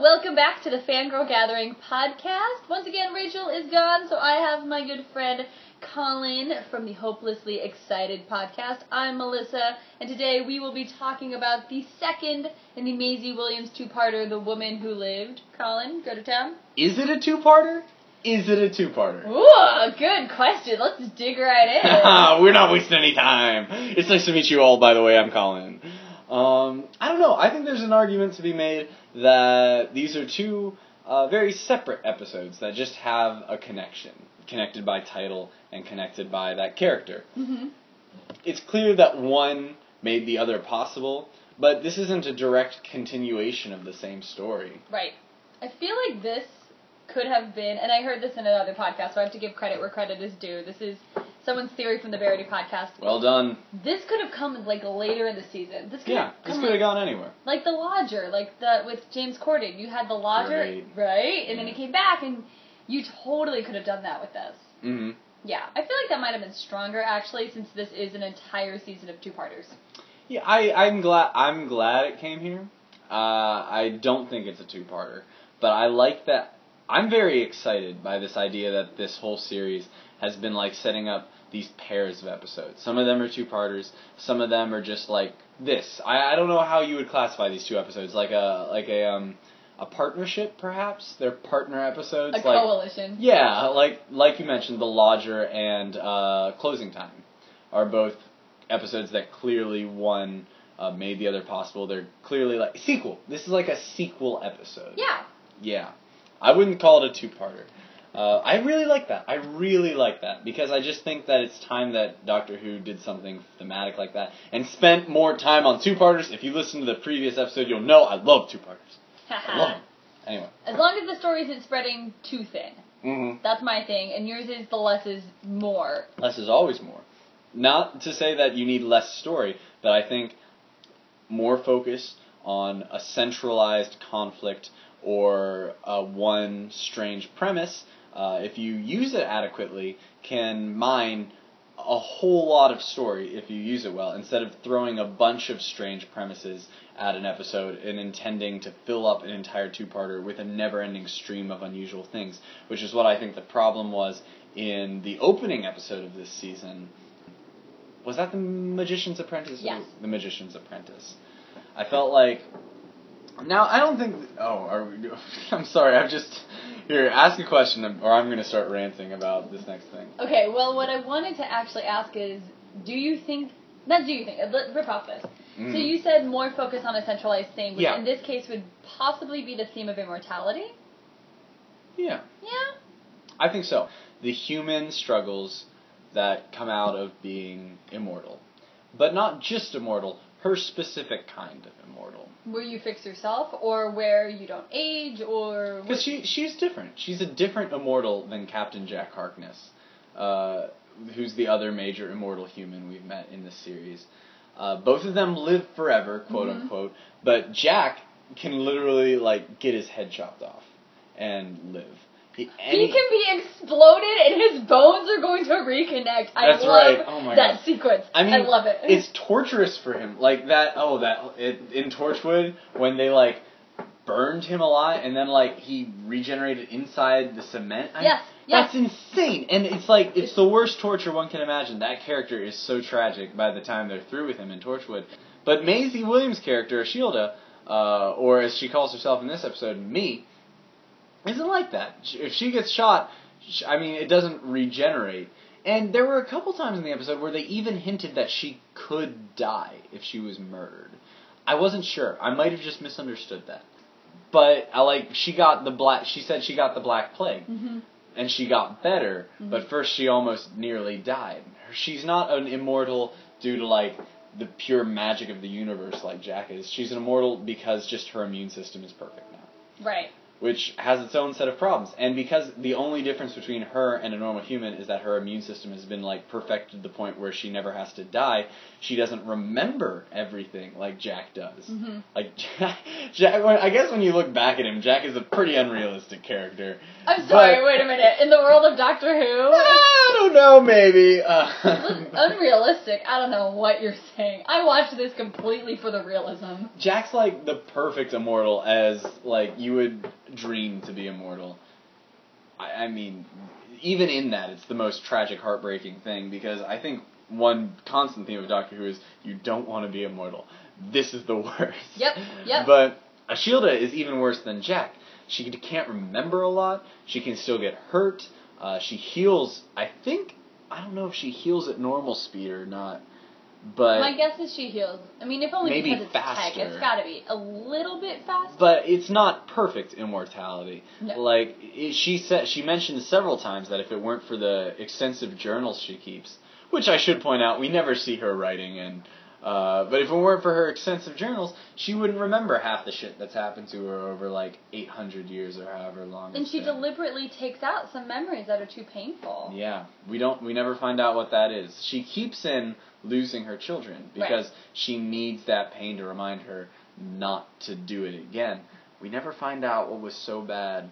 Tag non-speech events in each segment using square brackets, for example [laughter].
Welcome back to the Fangirl Gathering podcast. Once again, Rachel is gone, so I have my good friend Colin from the Hopelessly Excited podcast. I'm Melissa, and today we will be talking about the second in the Maisie Williams two-parter, The Woman Who Lived. Colin, go to town. Is it a two-parter? Is it a two-parter? Ooh, good question. Let's just dig right in. [laughs] We're not wasting any time. It's nice to meet you all, by the way. I'm Colin. Um, I don't know. I think there's an argument to be made that these are two uh, very separate episodes that just have a connection, connected by title and connected by that character. hmm It's clear that one made the other possible, but this isn't a direct continuation of the same story. Right. I feel like this could have been, and I heard this in another podcast, so I have to give credit where credit is due. This is someone's theory from the Verity podcast. Well done. This could have come like later in the season. This could Yeah, have this could have like, gone anywhere. like the Lodger, like the with James Corden. You had the Lodger, Right. right? And then Yeah. it came back, and you totally could have done that with this. hmm Yeah, I feel like that might have been stronger actually, since this is an entire season of two parters. Yeah, I, I'm glad. I'm glad it came here. Uh, I don't think it's a two-parter, but I like that. I'm very excited by this idea that this whole series has been like setting up these pairs of episodes. Some of them are two-parters. Some of them are just like this. I, I don't know how you would classify these two episodes, like a like a um a partnership perhaps. They're partner episodes. A like coalition. yeah, like like you mentioned, The Lodger and uh, Closing Time are both episodes that clearly one uh, made the other possible. They're clearly like sequel. This is like a sequel episode. Yeah. Yeah. I wouldn't call it a two-parter. Uh, I really like that. I really like that because I just think that it's time that Doctor Who did something thematic like that and spent more time on two-parters. If you listen to the previous episode, you'll know I love two-parters. I [laughs] love them. Anyway. As long as the story isn't spreading too thin. Mm-hmm. That's my thing, and yours is the less is more. less is always more. Not to say that you need less story, but I think more focus on a centralized conflict or uh, one strange premise, uh, if you use it adequately, can mine a whole lot of story if you use it well, instead of throwing a bunch of strange premises at an episode and intending to fill up an entire two-parter with a never-ending stream of unusual things, which is what I think the problem was in the opening episode of this season. Was that the Magician's Apprentice? Yes. The Magician's Apprentice. I felt like now I don't think. Oh, are we, [laughs] I'm sorry. I'm just here. Ask a question, or I'm going to start ranting about this next thing. Okay, well, what I wanted to actually ask is, do you think? Not do you think? Let rip off this. So Mhm. you said more focus on a centralized thing, which Yeah. in this case would possibly be the theme of immortality. Yeah, Yeah. I think so. The human struggles that come out of being immortal, but not just immortal. Her specific kind of immortal. Where you fix yourself, or where you don't age, or Because she she's different. She's a different immortal than Captain Jack Harkness, uh, who's the other major immortal human we've met in this series. Uh, both of them live forever, quote Mhm. unquote, but Jack can literally like get his head chopped off and live. He, he can be exploded and his bones are going to reconnect. I That's love right. Oh my that God. sequence. I mean, I love it. It's torturous for him. Like that. Oh, that it, in Torchwood when they like burned him alive and then like he regenerated inside the cement. I- yes, yes. That's insane. And it's like it's the worst torture one can imagine. That character is so tragic by the time they're through with him in Torchwood. But Maisie Williams' character, Shilda, uh, or as she calls herself in this episode, me, isn't like that. If she gets shot, I mean, it doesn't regenerate. And there were a couple times in the episode where they even hinted that she could die if she was murdered. I wasn't sure. I might have just misunderstood that. But I like she got the black. She said she got the black plague hmm and she got better, Mhm. but first she almost nearly died. She's not an immortal due to like the pure magic of the universe like Jack is. She's an immortal because just her immune system is perfect now. Right. Which has its own set of problems. And because the only difference between her and a normal human is that her immune system has been like perfected to the point where she never has to die, she doesn't remember everything like Jack does. Mhm. Like Jack, Jack, I guess when you look back at him, Jack is a pretty unrealistic character. I'm sorry. But- wait a minute. In the world of Doctor Who, [laughs] I don't know, maybe. Uh, [laughs] unrealistic. I don't know what you're saying. I watched this completely for the realism. Jack's like the perfect immortal as like you would dream to be immortal. I, I mean, even in that, it's the most tragic, heartbreaking thing because I think one constant theme of Doctor Who is you don't want to be immortal. This is the [laughs] worst. Yep, yep. But Ashildr is even worse than Jack. She can't remember a lot. She can still get hurt. Uh, she heals. I think I don't know if she heals at normal speed or not. But My guess is she heals. I mean, if only Maybe because it's tech, faster. it's got to be a little bit faster. but it's not perfect immortality. No. Like i she said, she mentioned several times that if it weren't for the extensive journals she keeps, which I should point out, we never see her writing, and uh, but if it weren't for her extensive journals, she wouldn't remember half the shit that's happened to her over like 800 years or however long. and she been. deliberately takes out some memories that are too painful. Yeah, we don't. We never find out what that is. She keeps in losing her children Right. because she needs that pain to remind her not to do it again. We never find out what was so bad.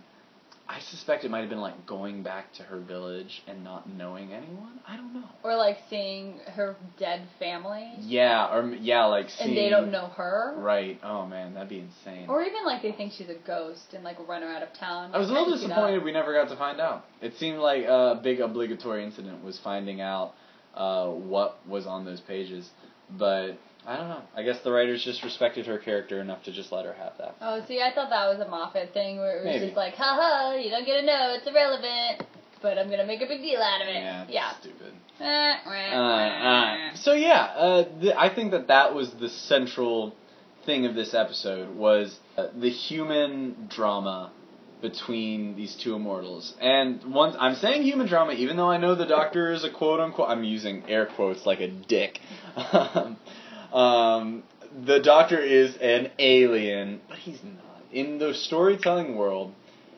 I suspect it might have been like going back to her village and not knowing anyone. I don't know. Or like seeing her dead family, Yeah, or yeah, like seeing, and they don't know her. Right. Oh man, that'd be insane. Or even like they think she's a ghost and like run her out of town. I was a little can see that. disappointed we never got to find out. It seemed like a big obligatory incident was finding out uh, what was on those pages, but I don't know. I guess the writers just respected her character enough to just let her have that. Oh, see, I thought that was a Moffat thing where it was Maybe. just like, haha, you don't get to know, it's irrelevant, but I'm gonna make a big deal out of it. Yeah, Yeah. stupid. Eh, Uh, uh, so yeah, uh, th- I think that that was the central thing of this episode was uh, the human drama between these two immortals. And once I'm saying human drama, even though I know the Doctor is a quote unquote, I'm using air quotes like a dick. [laughs] um, the Doctor is an alien, but he's not. In the storytelling world,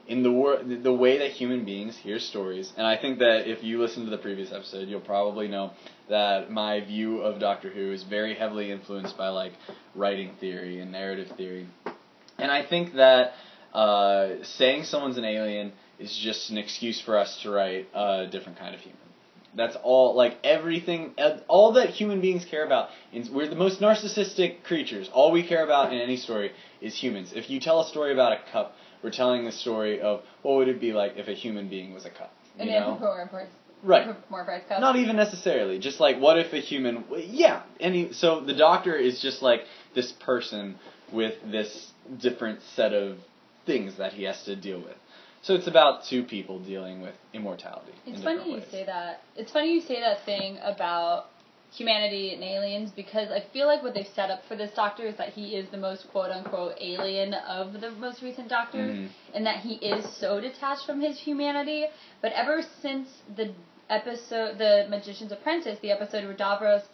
in the wor- the way that human beings hear stories, and I think that if you listen to the previous episode, you'll probably know that my view of Doctor Who is very heavily influenced by like writing theory and narrative theory, and I think that uh, saying someone's an alien is just an excuse for us to write a different kind of human. That's all. Like everything, uh, all that human beings care about. Is we're the most narcissistic creatures. All we care about in any story is humans. If you tell a story about a cup, we're telling the story of what would it be like if a human being was a cup. You An know? anthropomorphic, Right. cup. Not even necessarily. Just like, what if a human? Yeah. Any. So the Doctor is just like this person with this different set of things that he has to deal with. So it's about two people dealing with immortality. It's funny you ways. say that. It's funny you say that thing about humanity and aliens because I feel like what they've set up for this doctor is that he is the most quote unquote alien of the most recent doctors Mhm. and that he is so detached from his humanity. But ever since the episode The Magician's Apprentice, the episode where Davros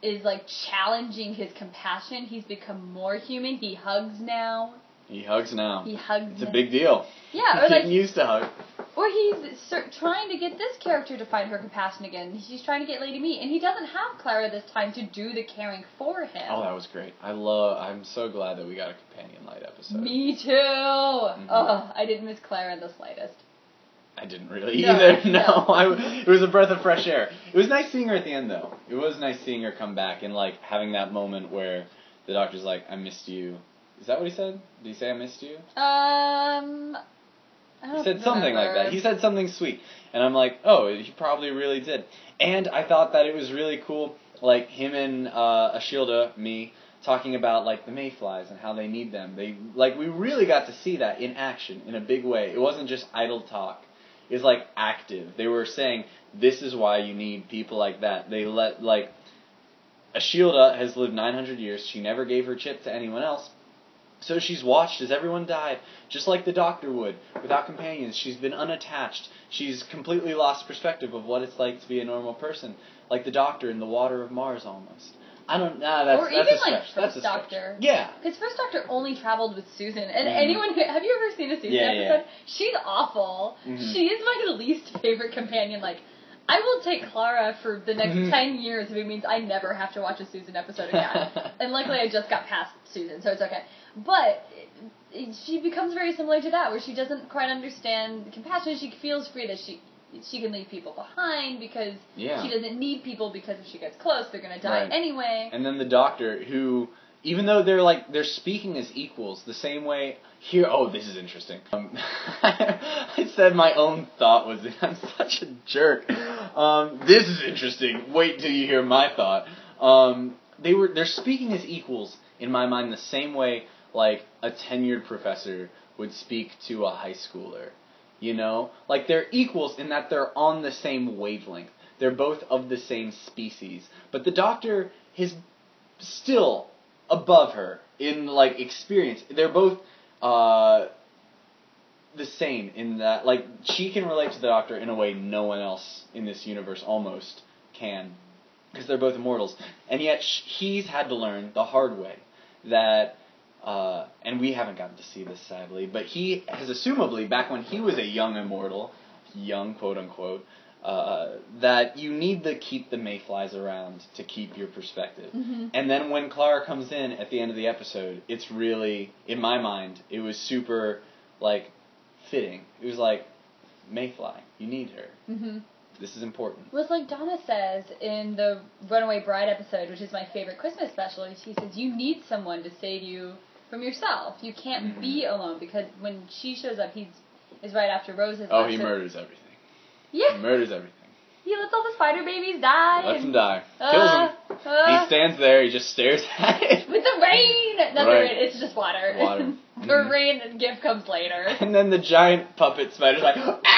is like challenging his compassion, he's become more human. He hugs now. He hugs now. He hugs It's a big deal. Yeah, or like Getting used to hug. or he's cer- trying to get this character to find her compassion again. He's trying to get Lady Me, and he doesn't have Clara this time to do the caring for him. Oh, that was great. I love. I'm so glad that we got a companion light episode. Me too. Mm-hmm. Oh, I didn't miss Clara the slightest. I didn't really No, either. [laughs] No, no. [laughs] I, it was a breath of fresh air. It was nice seeing her at the end, though. It was nice seeing her come back and like having that moment where the doctor's like, "I missed you." Is that what he said? Did he say I missed you? Um, I He said something like that. He said something sweet, and I'm like, "Oh, he probably really did." And I thought that it was really cool, like him and uh, Ashildr, me, talking about like the mayflies and how they need them. They like we really got to see that in action in a big way. It wasn't just idle talk. It's like active. They were saying this is why you need people like that. They let like Ashildr has lived 900 years. She never gave her chip to anyone else. So she's watched as everyone died, just like the doctor would, without companions. She's been unattached. She's completely lost perspective of what it's like to be a normal person, like the doctor in the water of Mars almost. I don't. Nah, that's or that's even like that's First a. Doctor. Yeah. Because First Doctor only traveled with Susan, and Mhm. anyone who have you ever seen a Susan Yeah, yeah. episode? She's awful. Mhm. She is my least favorite companion. Like, I will take Clara for the next Mhm. ten years if it means I never have to watch a Susan episode again. [laughs] and luckily, I just got past Susan, so it's okay. But it, it, she becomes very similar to that, where she doesn't quite understand compassion. She feels free that she she can leave people behind because Yeah. she doesn't need people because if she gets close, they're gonna die Right. anyway. And then the doctor, who, even though they're like they're speaking as equals, the same way here. Oh, this is interesting. Um, [laughs] I said my own thought was [laughs] I'm such a jerk. Um, this is interesting. Wait till you hear my thought. Um, they were they're speaking as equals in my mind the same way like a tenured professor would speak to a high schooler. You know, like they're equals in that they're on the same wavelength. They're both of the same species, but the doctor is still above her in like experience. They're both uh, the same in that like she can relate to the doctor in a way no one else in this universe almost can because they're both immortals and yet sh- he's had to learn the hard way that uh, and we haven't gotten to see this sadly but he has assumably back when he was a young immortal young quote unquote uh, that you need to keep the mayflies around to keep your perspective Mm-hmm. and then when Clara comes in at the end of the episode, it's really, in my mind, it was super, like, fitting. It was like, Mayfly, you need her. Mm-hmm. This is important. Well, it's like Donna says in the Runaway Bride episode, which is my favorite Christmas special. She says you need someone to save you from yourself. You can't Mhm. be alone because when she shows up, he's is right after Rose has Oh, left, he so- murders everything. Yeah, He murders everything. he lets all the spider babies die. Lets them die. Uh, Kills him. uh, He stands there, he just stares [laughs] at it. with the rain. Not the rain. It's just water. Water. [laughs] the Mhm. rain and gift comes later. And then the giant puppet spider's like, ah! [laughs]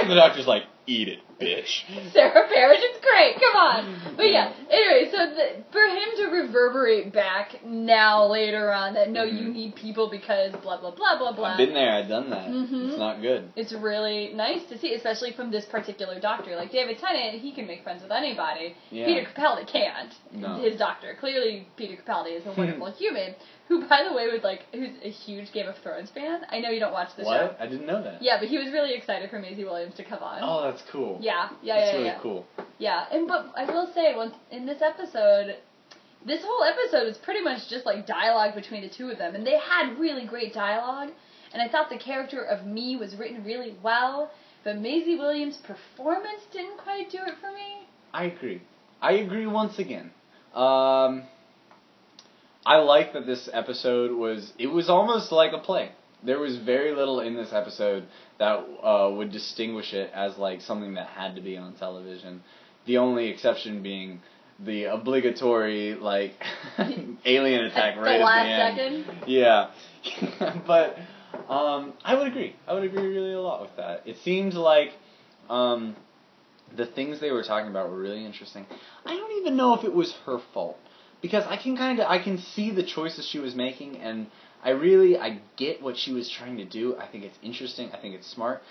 And the doctor's like, eat it, bitch. Sarah Parish, it's great. Come on. But yeah, anyway, so the, for him to reverberate back now later on that no, you Mhm. need people because blah blah blah blah blah. I've been there, I've done that. Mhm. It's not good. It's really nice to see, especially from this particular doctor. Like David Tennant, he can make friends with anybody. Yeah. Peter Capaldi can't. No. His doctor. Clearly, Peter Capaldi is a [laughs] wonderful human. [laughs] Who, by the way, was like, who's a huge Game of Thrones fan. I know you don't watch the show. What? I didn't know that. Yeah, but he was really excited for Maisie Williams to come on. Oh, that's cool. Yeah, yeah, That's yeah, really yeah. cool. Yeah, and but I will say, once in this episode, this whole episode is pretty much just like dialogue between the two of them, and they had really great dialogue. And I thought the character of me was written really well, but Maisie Williams' performance didn't quite do it for me. I agree. I agree once again. Um, I like that this episode was. It was almost like a play. There was very little in this episode that uh, would distinguish it as like something that had to be on television. The only exception being the obligatory like [laughs] alien attack [laughs] At right the at the end. second. Yeah, [laughs] but um, I would agree. I would agree really a lot with that. It seemed like um, the things they were talking about were really interesting. I don't even know if it was her fault because I can kind of I can see the choices she was making and I really I get what she was trying to do. I think it's interesting. I think it's smart.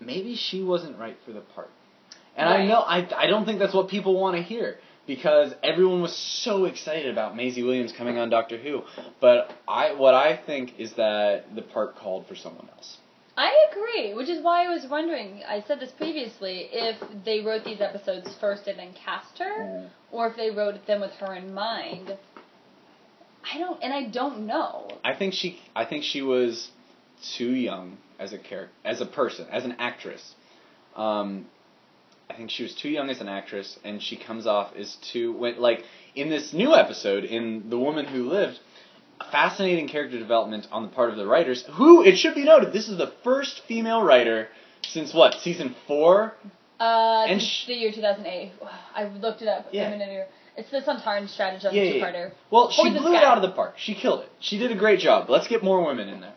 Maybe she wasn't right for the part. And I know I I don't think that's what people want to hear because everyone was so excited about Maisie Williams coming on Doctor Who. But I what I think is that the part called for someone else. I agree, which is why I was wondering. I said this previously. If they wrote these episodes first and then cast her, Mm. or if they wrote them with her in mind. I don't, and I don't know. I think she I think she was too young as a character as a person as an actress. Um, I think she was too young as an actress, and she comes off as too when like in this new episode in The Woman Who Lived. Fascinating character development on the part of the writers. Who it should be noted, this is the first female writer since what season four? Uh, And sh- the year 2008. [sighs] I looked it up Yeah. a minute ago. It's the Sontaran Stratagem Yeah, yeah, yeah. Well, she blew it out of the park. She killed it. She did a great job. Let's get more women in there.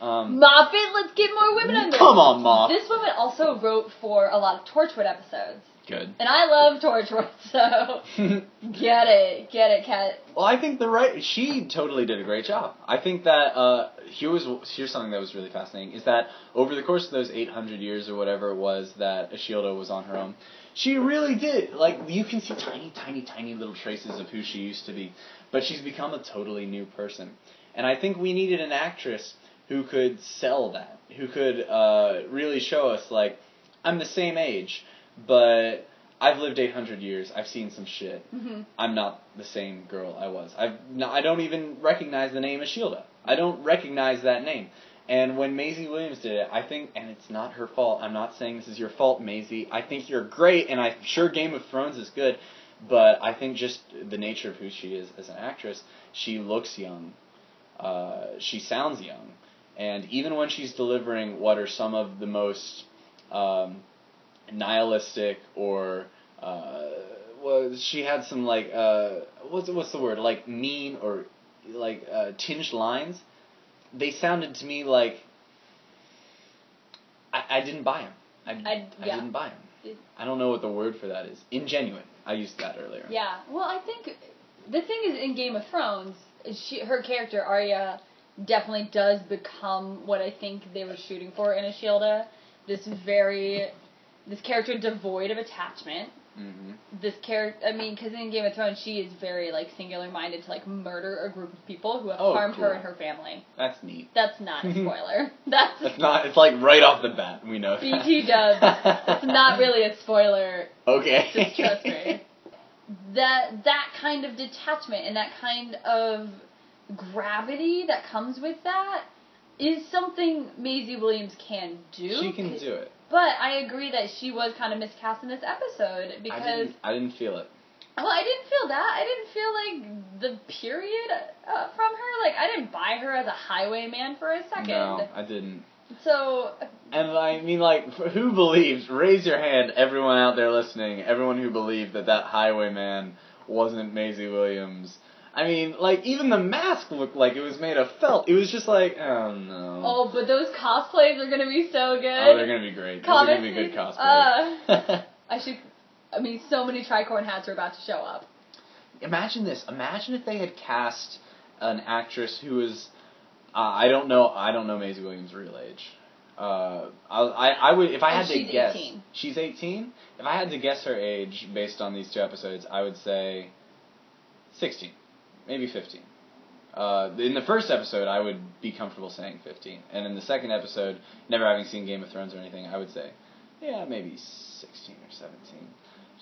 Um, Moffat, let's get more women in there. Come on, Moff. This woman also wrote for a lot of Torchwood episodes. Good. And I love Torchwood, [laughs] so get it, get it, Kat. Well, I think the right she totally did a great job. I think that uh, here was here's something that was really fascinating is that over the course of those 800 years or whatever it was that Ashildr was on her own, she really did like you can see tiny, tiny, tiny little traces of who she used to be, but she's become a totally new person. And I think we needed an actress who could sell that, who could uh, really show us like I'm the same age, but I've lived 800 years. I've seen some shit. Mm-hmm. I'm not the same girl I was. I've no, I don't even recognize the name Ashildr. I don't recognize that name. And when Maisie Williams did it, I think, and it's not her fault. I'm not saying this is your fault, Maisie. I think you're great, and I'm sure Game of Thrones is good, but I think just the nature of who she is as an actress, she looks young. Uh, she sounds young, and even when she's delivering what are some of the most um, nihilistic or uh, was she had some like uh, what's what's the word like mean or like uh, tinged lines. They sounded to me like I, I didn't buy them. I, I- I didn't buy them. It- I don't know what the word for that is. Ingenuine. I used that earlier. Yeah. Well, I think the thing is in Game of Thrones, she her character Arya definitely does become what I think they were shooting for in Ashildr. This very this character devoid of attachment. hmm This character, I mean, because in Game of Thrones, she is very like singular minded to like murder a group of people who have Oh, harmed her and her family. That's neat. That's not a [laughs] spoiler. [laughs] That's That's not. It's like right off the bat. We know. BT dubs. It's not [laughs] really a spoiler. Okay. Just trust me. That that kind of detachment and that kind of gravity that comes with that is something Maisie Williams can do. She can do it. But I agree that she was kind of miscast in this episode I because didn't. I didn't feel it. well, I didn't feel that. I didn't feel like the period uh, from her. Like I didn't buy her as a highwayman for a second. No, I didn't. So And I mean, like, [laughs] who believes? Raise your hand, everyone out there listening. Everyone who believed that that highwayman wasn't Maisie Williams. I mean, like, even the mask looked like it was made of felt. It was just like, oh no. oh, but those cosplays are gonna be so good. Oh, they're gonna be great. Those are gonna be good Comments, cosplay. I should. I mean, so many tricorn hats are about to show up. Imagine this. Imagine if they had cast an actress who was. Uh, I don't know. I don't know Maisie Williams' real age. Uh, I, I, I would if I Oh, had to she's guess. 18. She's eighteen. If I had to guess her age based on these two episodes, I would say sixteen, maybe fifteen. Uh, in the first episode, I would be comfortable saying fifteen, and in the second episode, never having seen Game of Thrones or anything, I would say, yeah, maybe sixteen or seventeen.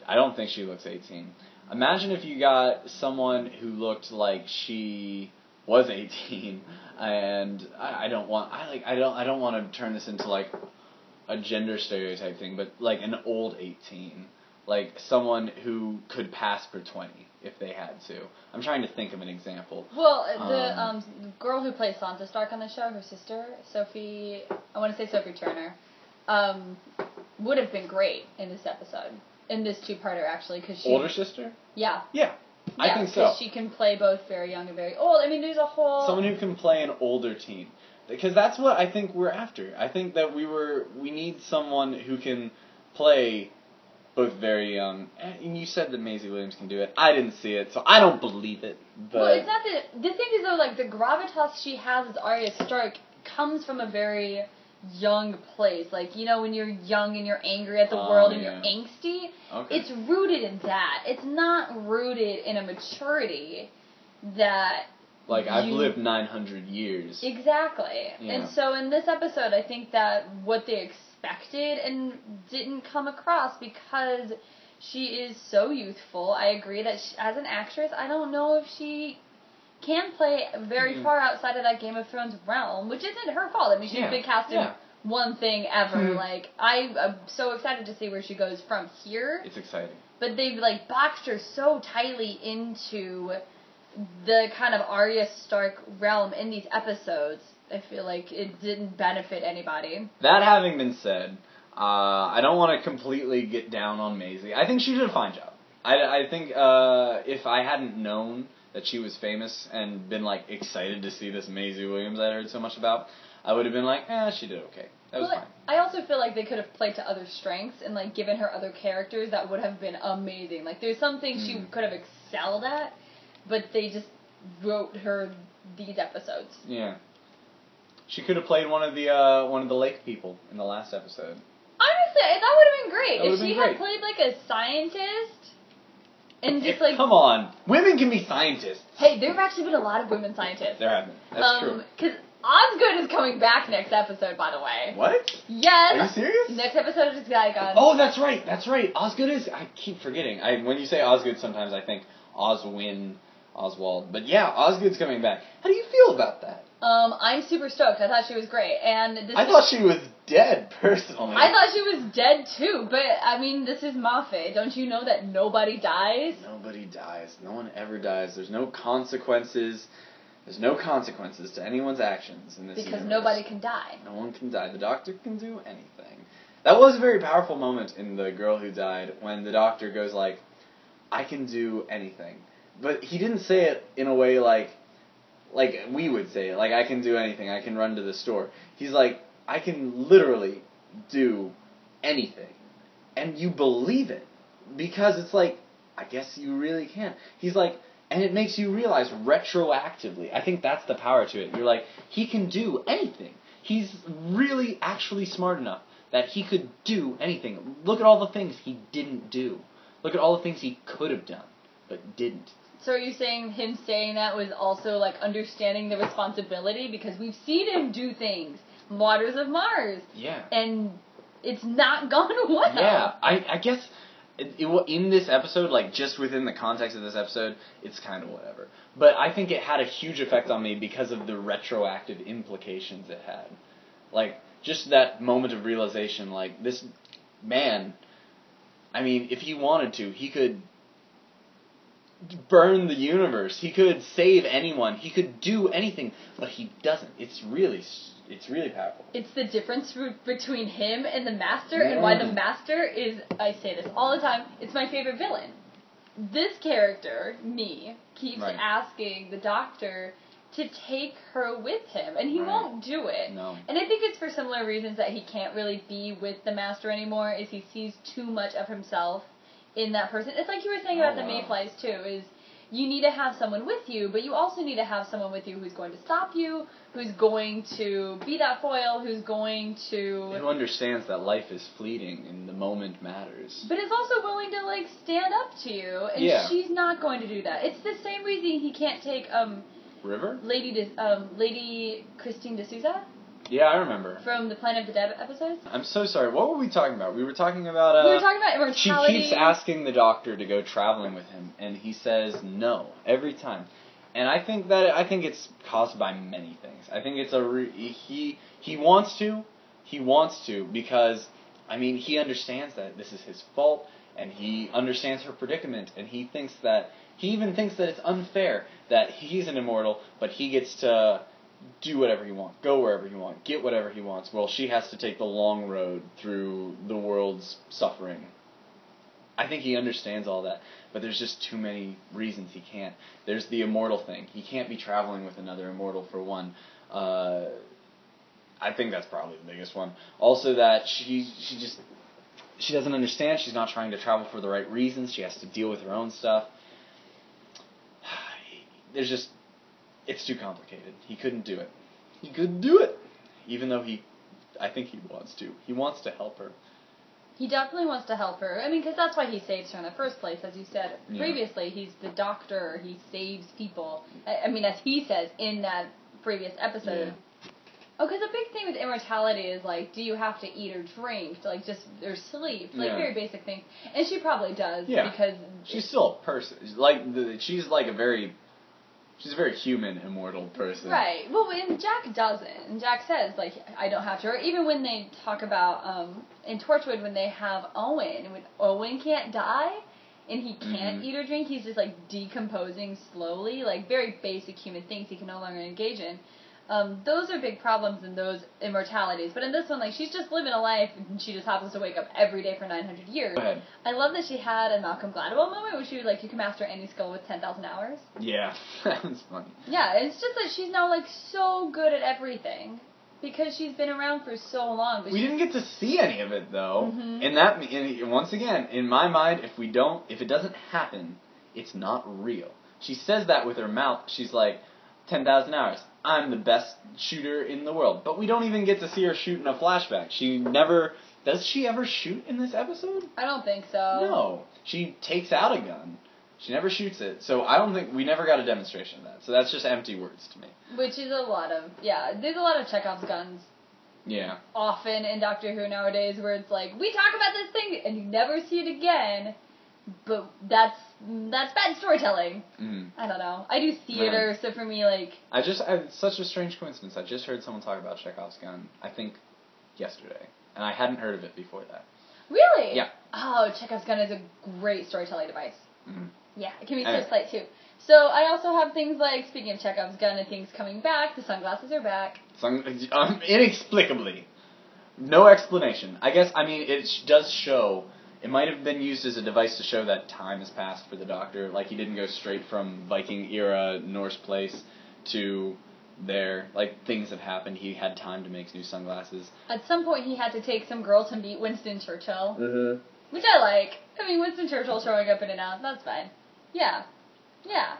I don't think she looks eighteen. Imagine if you got someone who looked like she was 18 [laughs] and I, I don't want I like I don't I don't want to turn this into like a gender stereotype thing but like an old 18 like someone who could pass for 20 if they had to I'm trying to think of an example Well, the Um, um, girl who plays Sansa Stark on the show, her sister Sophie, I want to say Sophie Turner, um, would have been great in this episode, in this two-parter actually, because she older sister yeah. yeah I Yeah, think so she can play both very young and very old. I mean, there's a whole someone who can play an older teen because that's what I think we're after. I think that we were we need someone who can play both very young. And you said that Maisie Williams can do it. I didn't see it, so I don't believe it. But well, it's not that. The thing is, though, like the gravitas she has as Arya Stark comes from a very young place. Like you know, when you're young and you're angry at the Oh, world and yeah. you're angsty, okay. it's rooted in that. It's not rooted in a maturity that like I've lived 900 years. exactly. Yeah. And so in this episode, I think that what they expected and didn't come across because she is so youthful. I agree that she, as an actress, I don't know if she can play very Mhm. far outside of that Game of Thrones realm, which isn't her fault. I mean, she's Yeah, been cast in yeah. one thing ever. Mhm. Like I, I'm so excited to see where she goes from here. It's exciting. But they've like boxed her so tightly into the kind of Arya Stark realm in these episodes. I feel like it didn't benefit anybody. That having been said, uh, I don't want to completely get down on Maisie. I think she did a fine job. I, I think uh, if I hadn't known that she was famous and been like excited to see this Maisie Williams I heard so much about, I would have been like, eh, she did okay. That was Well, fine. I also feel like they could have played to other strengths and like given her other characters that would have been amazing. Like there's some things she Mm. could have excelled at, but they just wrote her these episodes. Yeah. She could have played one of the uh, one of the lake people in the last episode. Honestly, that would have been great if she been had played like a scientist and just like come on, women can be scientists. hey, there have actually been a lot of women scientists. There have been. That's true. Because Osgood is coming back next episode, by the way. What? Yes. Are you serious? Next episode is Zygon. Oh, that's right. That's right. Osgood is. I keep forgetting. I when you say Osgood, sometimes I think Oswin, Oswald. But yeah, Osgood's coming back. How do you feel about that? Um, I'm super stoked. I thought she was great, and this I thought she was dead personally. I thought she was dead too, but I mean, this is Moffat. Don't you know that nobody dies? Nobody dies. No one ever dies. There's no consequences. There's no consequences to anyone's actions in this Because universe. nobody can die. No one can die. The doctor can do anything. That was a very powerful moment in The Girl Who Died when the doctor goes like, I can do anything. But he didn't say it in a way like like we would say like I can do anything, I can run to the store. He's like, I can literally do anything. And you believe it. Because it's like, I guess you really can. He's like, and it makes you realize retroactively. I think that's the power to it. You're like, he can do anything. He's really actually smart enough that he could do anything. Look at all the things he didn't do. Look at all the things he could have done, but didn't. So are you saying him saying that was also like understanding the responsibility because we've seen him do things, Waters of Mars, Yeah. and it's not [laughs] gone well. Yeah, I, I guess it, it, in this episode, like just within the context of this episode, it's kind of whatever. But I think it had a huge effect on me because of the retroactive implications it had. Like just that moment of realization, like this man. I mean, if he wanted to, he could burn the universe. He could save anyone. He could do anything, but he doesn't. It's really, it's really powerful. It's the difference between him and the Master, and why the Mm. Master is, I say this all the time, it's my favorite villain. This character, me, keeps Right. asking the Doctor to take her with him, and he Right. won't do it. No. And I think it's for similar reasons that he can't really be with the Master anymore, is he sees too much of himself in that person. It's like you were saying Oh, about the. Mayflies too, is you need to have someone with you, but you also need to have someone with you who's going to stop you, who's going to be that foil, who's going to Who understands that life is fleeting and the moment matters. but is also willing to like stand up to you, and Yeah. she's not going to do that. It's the same reason he can't take um River? Lady De- um Lady Christina de Souza Yeah, I remember. from the Planet of the Dead episodes. I'm so sorry. What were we talking about? We were talking about. Uh, we were talking about immortality. she keeps asking the doctor to go traveling with him, and he says no every time. And I think that I think it's caused by many things. I think it's a re- he he wants to, he wants to because I mean he understands that this is his fault, and he understands her predicament, and he thinks that he even thinks that it's unfair that he's an immortal, but he gets to do whatever he wants, go wherever he wants, get whatever he wants. Well, she has to take the long road through the world's suffering. I think he understands all that, but there's just too many reasons he can't. There's the immortal thing. He can't be traveling with another immortal for one. Uh, I think that's probably the biggest one. Also, that she she just she doesn't understand. She's not trying to travel for the right reasons. She has to deal with her own stuff. [sighs] There's just it's too complicated. He couldn't do it. He couldn't do it, even though he, I think he wants to. He wants to help her. He definitely wants to help her. I mean, because that's why he saves her in the first place, as you said Yeah. previously. He's the doctor. He saves people. I, I mean, as he says in that previous episode. Oh, because a big thing with immortality is like, do you have to eat or drink, like just or sleep, like Yeah. very basic things. And she probably does Yeah. because She's still a person. Like the, she's like a very, she's a very human, immortal person. Right. Well, and Jack doesn't. And Jack says, like, I don't have to. Or even when they talk about, um, in Torchwood, when they have Owen, when Owen can't die and he can't Mhm. eat or drink, he's just, like, decomposing slowly. Like, very basic human things he can no longer engage in. Um, those are big problems in those immortalities. But in this one, like she's just living a life, and she just happens to wake up every day for 900 years. I love that she had a Malcolm Gladwell moment where she was like, "You can master any skill with 10,000 hours." Yeah, [laughs] that was funny. Yeah, it's just that she's now like so good at everything because she's been around for so long. We didn't get to see any of it though. Mhm. And that, and once again, in my mind, if we don't, if it doesn't happen, it's not real. She says that with her mouth. She's like, ten thousand hours. I'm the best shooter in the world. But we don't even get to see her shoot in a flashback. She never. Does she ever shoot in this episode? I don't think so. No. She takes out a gun. She never shoots it. So I don't think we never got a demonstration of that. So that's just empty words to me. Which is a lot of yeah. There's a lot of Chekhov's guns Yeah. often in Doctor Who nowadays where it's like we talk about this thing and you never see it again, but that's that's bad storytelling. Mm. I don't know. I do theater, so for me like I just, I, it's such a strange coincidence. I just heard someone talk about Chekhov's gun, I think yesterday. And I hadn't heard of it before that. really Yeah. Oh, Chekhov's gun is a great storytelling device. Mhm. Yeah, it can be Anyway. so slight too. So I also have things like speaking of Chekhov's gun and things coming back. The sunglasses are back. Some, um, inexplicably. No explanation. I guess, I mean, it sh- does show. It might have been used as a device to show that time has passed for the Doctor. Like, he didn't go straight from Viking era Norse place to there. Like, things have happened. He had time to make new sunglasses. At some point, he had to take some girl to meet Winston Churchill, Mm-hmm. which I like. I mean, Winston Churchill showing up in and out. That's fine. Yeah, yeah.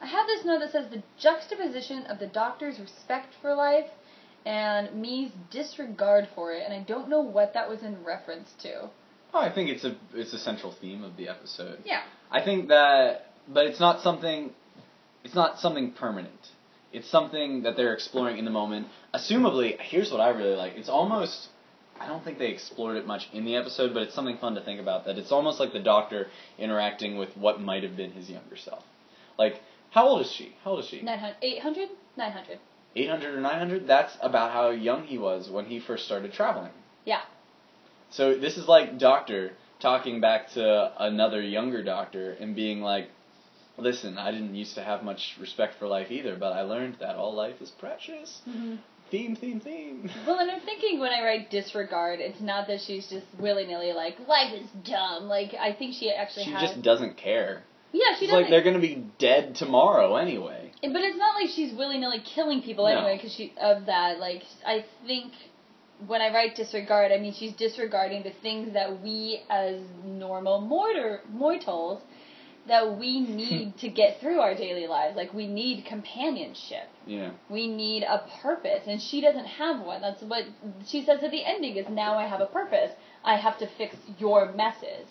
I have this note that says the juxtaposition of the Doctor's respect for life and me's disregard for it, and I don't know what that was in reference to. Oh, I think it's a it's a central theme of the episode. Yeah. I think that, but it's not something, it's not something permanent. It's something that they're exploring in the moment. Assumably, here's what I really like. It's almost, I don't think they explored it much in the episode, but it's something fun to think about. That it's almost like the Doctor interacting with what might have been his younger self. Like, how old is she? How old is she? 900, 800? 900. 800 or 900? That's about how young he was when he first started traveling. Yeah. So this is like Doctor talking back to another younger Doctor and being like, "Listen, I didn't used to have much respect for life either, but I learned that all life is precious." Mm-hmm. Theme, theme, theme. Well, and I'm thinking when I write disregard, it's not that she's just willy nilly like life is dumb. Like I think she actually She has. just doesn't care. yeah, she It's doesn't. like they're gonna be dead tomorrow anyway. But it's not like she's willy nilly killing people No. anyway, because she of that. Like I think when I write disregard, I mean she's disregarding the things that we as normal mortar mortals that we [laughs] need to get through our daily lives. Like we need companionship. Yeah. We need a purpose, and she doesn't have one. That's what she says at the ending is now I have a purpose. I have to fix your messes.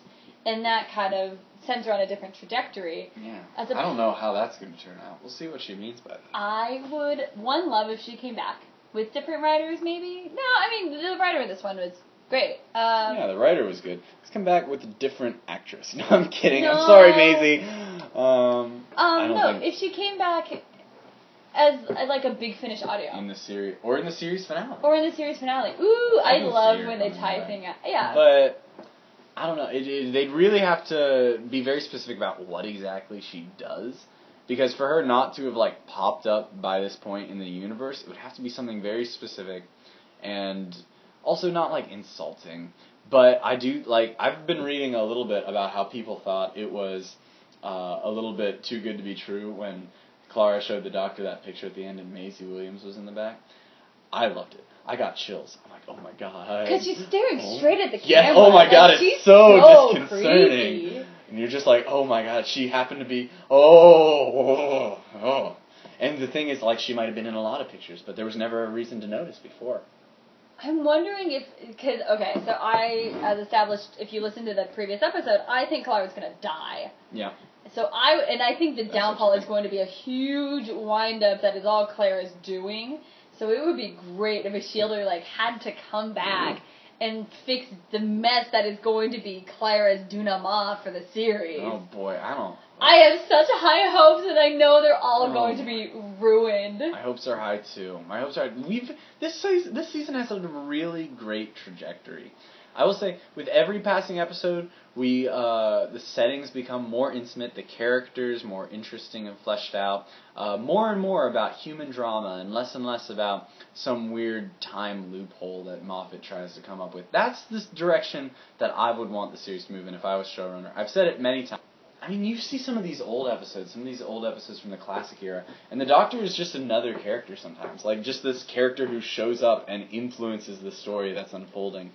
And that kind of sends her on a different trajectory. Yeah. As a- I don't know how that's gonna turn out. We'll see what she means by that. I would one love if she came back with different writers, maybe. No, I mean the writer in this one was great. Um, yeah, the writer was good. Let's come back with a different actress. [laughs] No, I'm kidding. I'm sorry, Maisie. Um, Um, no, think if she came back as, as like a big finish audio, in the series or in the series finale. or in the series finale. Ooh, I I love when they tie back. thing out. Yeah. But I don't know. It, it, they'd really have to be very specific about what exactly she does, because for her not to have like popped up by this point in the universe, it would have to be something very specific, and also not like insulting. But I do like I've been reading a little bit about how people thought it was uh, a little bit too good to be true when Clara showed the doctor that picture at the end and Maisie Williams was in the back. I loved it. I got chills. I'm like, oh my god. Because she's staring Oh. straight at the camera. Yes, oh my god, it's so, so disconcerting. creepy. And you're just like, oh my god, she happened to be, oh, oh, oh. And the thing is, like, she might have been in a lot of pictures, but there was never a reason to notice before. I'm wondering if, because okay, so I, as established, if you listen to the previous episode, I think Clara's gonna die. Yeah. So I, and I think the That's downfall is going to be a huge wind up that is all Clara's doing. So it would be great if Ashildr like had to come back mm-hmm. And fix the mess that is going to be Clara's Dunama for the series. Oh boy, I don't. I have such high hopes, and I know they're all Oh going to be ruined. My hopes are high too. My hopes are we've this season this season has a really great trajectory. I will say, with every passing episode, we uh, the settings become more intimate, the characters more interesting and fleshed out, uh, more and more about human drama, and less and less about some weird time loophole that Moffat tries to come up with. That's the direction that I would want the series to move in if I was showrunner. I've said it many times. I mean, you see some of these old episodes, some of these old episodes from the classic era, and the Doctor is just another character sometimes. Like, just this character who shows up and influences the story that's unfolding.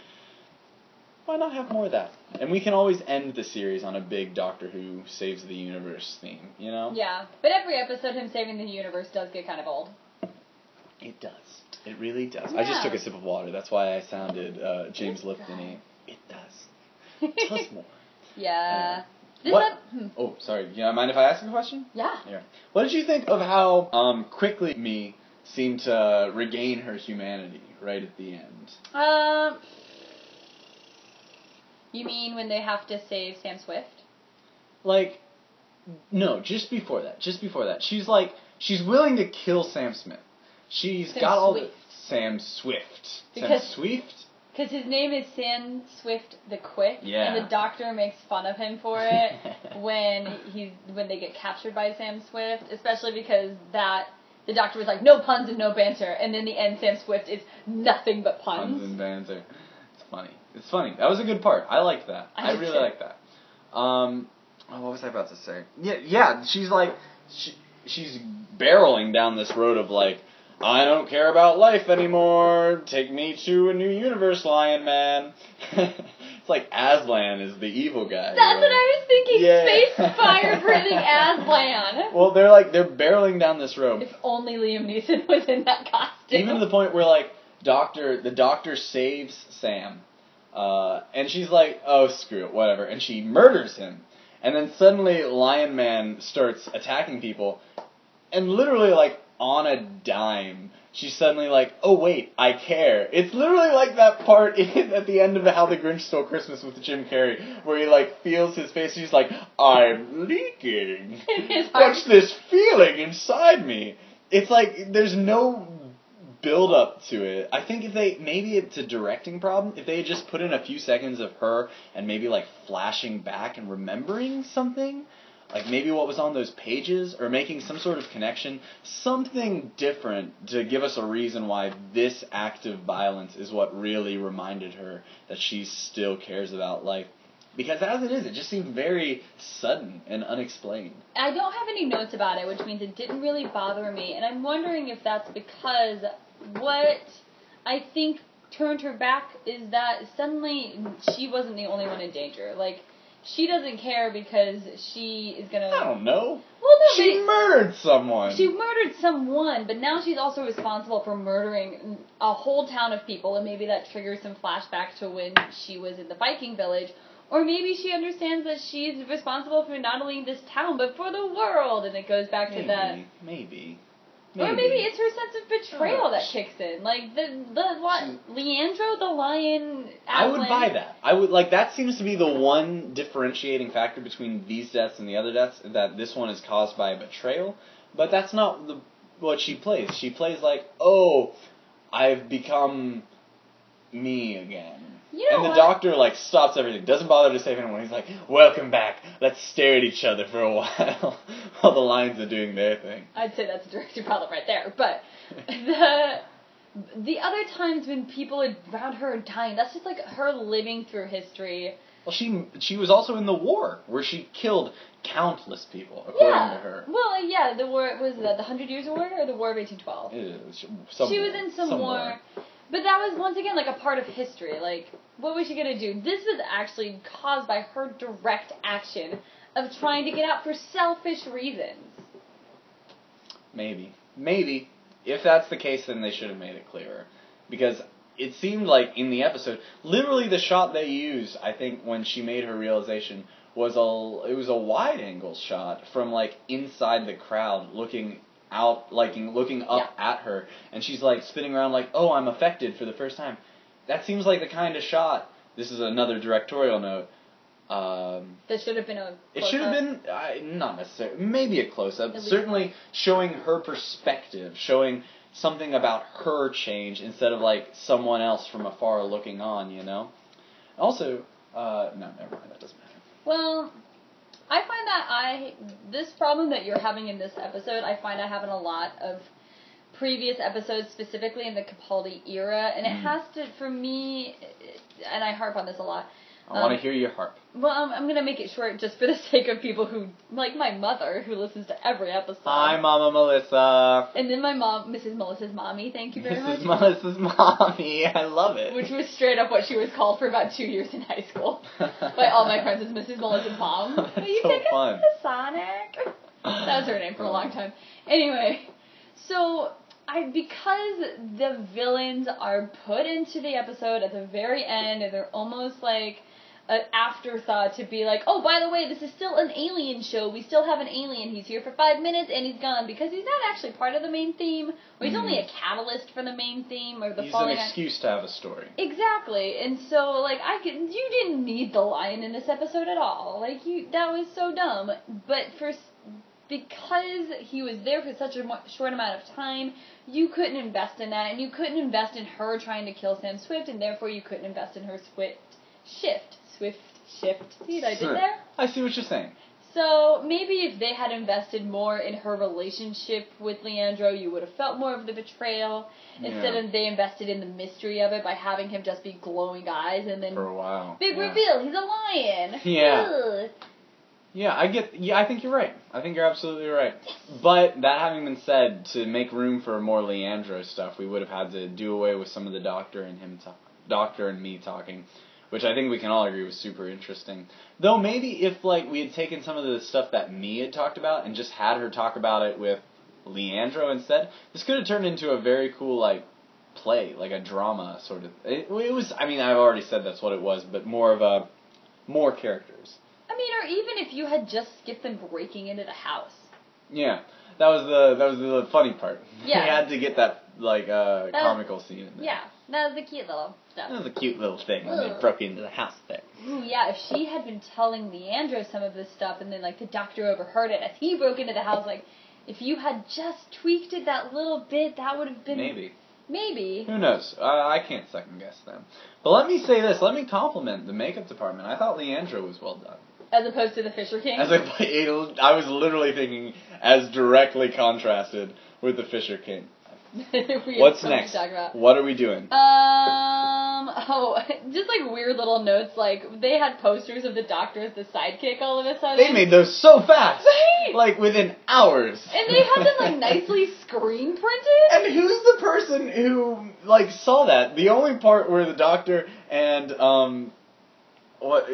Why not have more of that? And we can always end the series on a big Doctor Who saves the universe theme, you know? Yeah, but every episode, him saving the universe does get kind of old. It does. It really does. I just took a sip of water. That's why I sounded uh, James It Lipton-y. It does. [laughs] It does more. yeah. This What- hmm. Oh, sorry. Yeah, mind if I ask a question? Yeah. Yeah. What did you think of how um, quickly me seemed to regain her humanity right at the end? Um. You mean when they have to save Sam Swift? Like, no, just before that. Just before that. She's like, she's willing to kill Sam Smith. She's Sam got all the Swift. Sam Swift. Because- Sam Swift. Because his name is Sam Swift the Quick, Yeah. and the Doctor makes fun of him for [laughs] it when he's when they get captured by Sam Swift, especially because that the Doctor was like no puns and no banter, and then the end Sam Swift is nothing but puns. Puns and banter. Funny. It's funny. That was a good part. I like that. I I, really too. like that. Um, oh, what was I about to say? Yeah, yeah. She's like, she, she's barreling down this road of like, I don't care about life anymore. Take me to a new universe, Lion Man. [laughs] it's like Aslan is the evil guy. That's what I was thinking. Yeah. Space [laughs] fire breathing Aslan. Well, they're like they're barreling down this road. If only Liam Neeson was in that costume. Even to the point where like doctor the doctor saves Sam. Uh, and she's like, "Oh, screw it, whatever." And she murders him. And then suddenly Lion Man starts attacking people. And literally like on a dime, she's suddenly like, "Oh wait, I care." It's literally like that part [laughs] in, at the end of How the Grinch Stole Christmas with Jim Carrey where he like feels his face and he's like, "I'm leaking." [laughs] What's this feeling inside me? It's like there's no build up to it. I think if they maybe it's a directing problem. If they had just put in a few seconds of her and maybe like flashing back and remembering something, like maybe what was on those pages or making some sort of connection, something different to give us a reason why this act of violence is what really reminded her that she still cares about life. Because as it is, it just seemed very sudden and unexplained. I don't have any notes about it, which means it didn't really bother me. And I'm wondering if that's because what I think turned her back is that suddenly she wasn't the only one in danger. Like, she doesn't care because she is gonna. I don't know. Well, no, she murdered someone. she murdered someone, but now she's also responsible for murdering a whole town of people, and maybe that triggers some flashback to when she was in the Viking village. Or maybe she understands that she's responsible for not only this town, but for the world, and it goes back maybe, to that. maybe. Or maybe it's her sense of betrayal Oh, that sh- kicks in. Like, the, the, li- Leandro, the lion, I would buy that. I would like that seems to be the one differentiating factor between these deaths and the other deaths that this one is caused by a betrayal, but that's not the what she plays. She plays like, "Oh, I've become me again." You know and the what? doctor like stops everything, doesn't bother to save anyone. He's like, "Welcome back. Let's stare at each other for a [laughs] while while the lions are doing their thing." I'd say that's a director problem right there. But the the other times when people around her are dying, that's just like her living through history. Well, she she was also in the war where she killed countless people, according yeah. to her. Well, uh, yeah, the war was that the Hundred Years' War or the War of 1812. It is, some she was war, in some, war. war. Was once again like a part of history. Like, what was she gonna do? This was actually caused by her direct action of trying to get out for selfish reasons. Maybe. Maybe. If that's the case, then they should have made it clearer. Because it seemed like in the episode, literally the shot they used, I think, when she made her realization was a it was a wide angle shot from like inside the crowd looking out like looking up at her and she's like spinning around like oh i'm affected for the first time that seems like the kind of shot this is another directorial note um, That should have been a. it should have been uh, not necessarily, maybe a close up. Certainly showing her perspective, showing something about her change instead of like someone else from afar looking on. You know, Also, uh, no, never mind. That doesn't matter. Well, I find that I this problem that you're having in this episode, I find I have in a lot of previous episodes, specifically in the Capaldi era, and it Mhm. has to, for me, and I harp on this a lot. I want to Um, hear your harp. Well, I'm, I'm gonna make it short just for the [laughs] sake of people who, like my mother, who listens to every episode. Hi, Mama Melissa. And then my mom, Mrs. Melissa's mommy, thank you very This much. is Melissa's [laughs] mommy. I love it. Which was straight up what she was called for about two years in high school. [laughs] By all my friends as Mrs. Melissa's mom. That's you so fun. to Sonic? That was her name for a long time. Anyway, so I because the villains are put into the episode at the very end and they're almost like an afterthought to be like, oh, by the way, this is still an alien show. We still have an alien. He's here for five minutes and he's gone because he's not actually part of the main theme, or he's Mhm. only a catalyst for the main theme or the He's an excuse to have a story. Exactly, and so like I could, you didn't need the lion in this episode at all. Like you, that was so dumb. But for because he was there for such a short amount of time, you couldn't invest in that, and you couldn't invest in her trying to kill Sam Swift, and therefore you couldn't invest in her Swift shift, Swift shift. See what I did there? I see what you're saying. So maybe if they had invested more in her relationship with Leandro, you would have felt more of the betrayal. Instead Yeah. of they invested in the mystery of it by having him just be glowing eyes and then For a while. big yeah. reveal, he's a lion. Yeah. Ugh. Yeah, I get. Yeah, I think you're right. I think you're absolutely right. But that having been said, to make room for more Leandro stuff, we would have had to do away with some of the Doctor and him, talk, Doctor and me talking, which I think we can all agree was super interesting. Though maybe if like we had taken some of the stuff that Mia had talked about and just had her talk about it with Leandro instead, this could have turned into a very cool like play, like a drama sort of. It, it was. I mean, I've already said that's what it was, but more of a more characters. I mean, or even if you had just skipped them breaking into the house. Yeah, that was the that was the funny part. Yeah. [laughs] he had to get that like uh, That was- comical scene in there. Yeah, that was the cute little stuff. that was a cute little thing when they Ugh. broke into the house there. Ooh, yeah, if she had been telling Leandro some of this stuff and then, like, the doctor overheard it as he broke into the house, like, if you had just tweaked it that little bit, that would have been. Maybe Maybe. who knows? Uh, I can't second guess them. But let me say this. Let me compliment the makeup department. I thought Leandro was well done. As opposed to the Fisher King. As I I was literally thinking as directly contrasted with the Fisher King. [laughs] What's next? talk about. What are we doing? Um, [laughs] oh, [laughs] just like weird little notes, like they had posters of the doctor as the sidekick all of a sudden. They made those so fast, Right. like within hours. And they had them like nicely screen printed. And who's the person who like saw that? The only part where the doctor and um what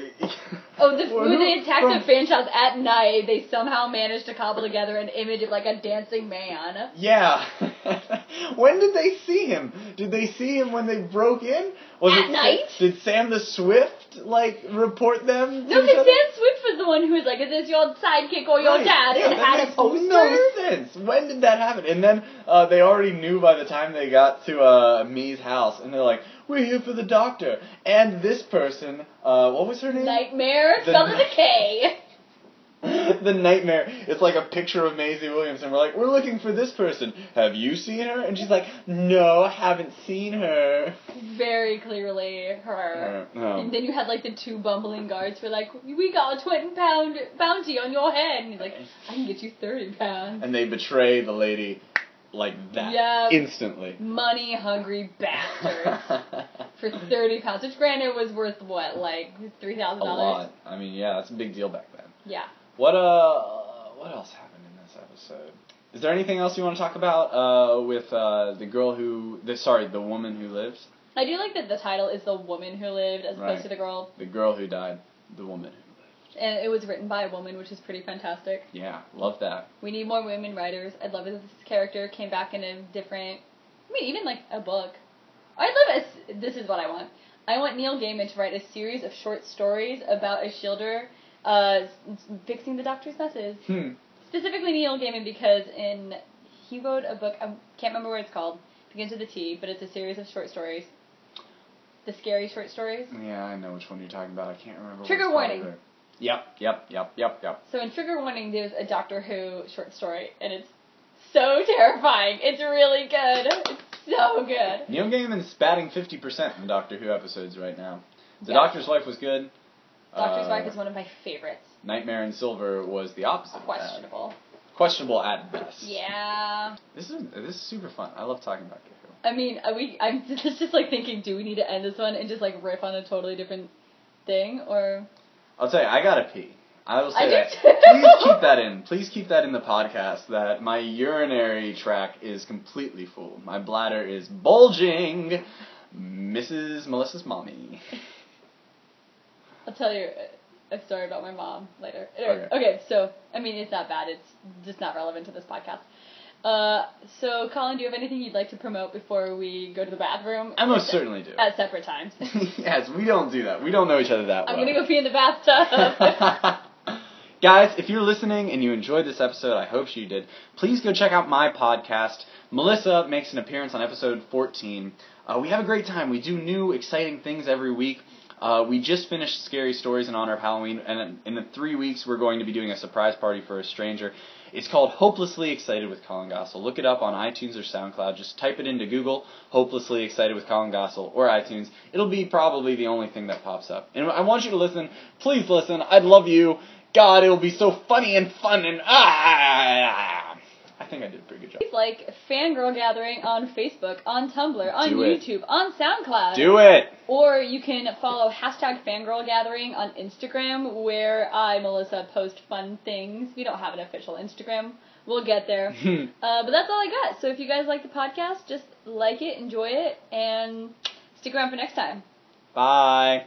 Oh, the, when who- they attacked from- the fan at night, they somehow managed to cobble together an image of like a dancing man. Yeah. [laughs] when did they see him? Did they see him when they broke in? Was At it night? Did Sam the Swift like report them? No, because? Sam Swift was the one who was like, "Is this your sidekick or your Right. dad?" Yeah, and had a poster. No sense. When did that happen? And then uh, they already knew by the time they got to uh, Me's house, and they're like, "We're here for the doctor." And this person, uh, what was her name? Nightmare spelled with a K. [laughs] the nightmare. It's like a picture of Maisie Williams, and we're like, "We're looking for this person. Have you seen her?" And she's like, "No, I haven't seen her." Very clearly her. Uh, oh. And then you had like the two bumbling guards who were like, "We got a twenty pound bounty on your head," and he's like, "I can get you thirty pounds." And they betray the lady like that Yeah. instantly. Money hungry bastards [laughs] for thirty pounds, which granted was worth what, like three thousand dollars. a lot. I mean, yeah, that's a big deal back then. Yeah. What uh, what else happened in this episode? Is there anything else you want to talk about uh, with uh, the girl who, the sorry, the woman who lives, I do like that the title is the woman who lived as opposed to the girl, the girl who died, the woman who lived? and it was written by a woman, which is pretty fantastic. Yeah, love that. We need more women writers. I'd love if this character came back in a different. I mean, even like a book. I'd love it. This is what I want. I want Neil Gaiman to write a series of short stories about Ashildr uh, fixing the Doctor's messes. Hmm. Specifically Neil Gaiman because in he wrote a book. I can't remember what it's called. Begins with a T, but it's a series of short stories. The scary short stories. Yeah, I know which one you're talking about. I can't remember. what Trigger warning. either. Yep, yep, yep, yep, yep. So in Trigger Warning, there's a Doctor Who short story, and it's so terrifying. It's really good. It's so good. Neil Gaiman's batting 50% in Doctor Who episodes right now. The Yeah. Doctor's Wife was good. Doctor's Uh, Wife is one of my favorites. Nightmare in Silver was the opposite. of that. Questionable. Questionable at best. Yeah. This is this is super fun. I love talking about Doctor I mean, are we. I'm [laughs] just, just like thinking, do we need to end this one and just like riff on a totally different thing, or I'll tell you, I gotta pee. I will say do that. Please keep that in. [laughs] Please keep that in the podcast. That my urinary tract is completely full. My bladder is bulging. Mrs. Melissa's mommy. [laughs] I'll tell you a story about my mom later. Okay. okay, so I mean, it's not bad. It's just not relevant to this podcast. Uh, so Colin, do you have anything you'd like to promote before we go to the bathroom? I most certainly do. At separate times. [laughs] yes, we don't do that. We don't know each other that well. I'm gonna go pee in the bathtub. [laughs] Guys, if you're listening and you enjoyed this episode, I hope you did, please go check out my podcast. Melissa makes an appearance on episode 14. Uh, we have a great time. We do new, exciting things every week. Uh, we just finished Scary Stories in honor of Halloween, and in the three weeks, we're going to be doing a surprise party for a stranger. It's called Hopelessly Excited with Colin Gossel. Look it up on iTunes or SoundCloud. Just type it into Google, Hopelessly Excited with Colin Gossel, or iTunes. It'll be probably the only thing that pops up. And I want you to listen. Please listen. I'd love you. God, it'll be so funny and fun and ah. I think I did a pretty good job. Please like Fangirl Gathering on Facebook, on Tumblr, on Do it. YouTube, on SoundCloud. Do it. Or you can follow hashtag Fangirl Gathering on Instagram, where I, Melissa, post fun things. We don't have an official Instagram. We'll get there. [laughs] uh, but that's all I got. So if you guys like the podcast, just like it, enjoy it, and stick around for next time. Bye.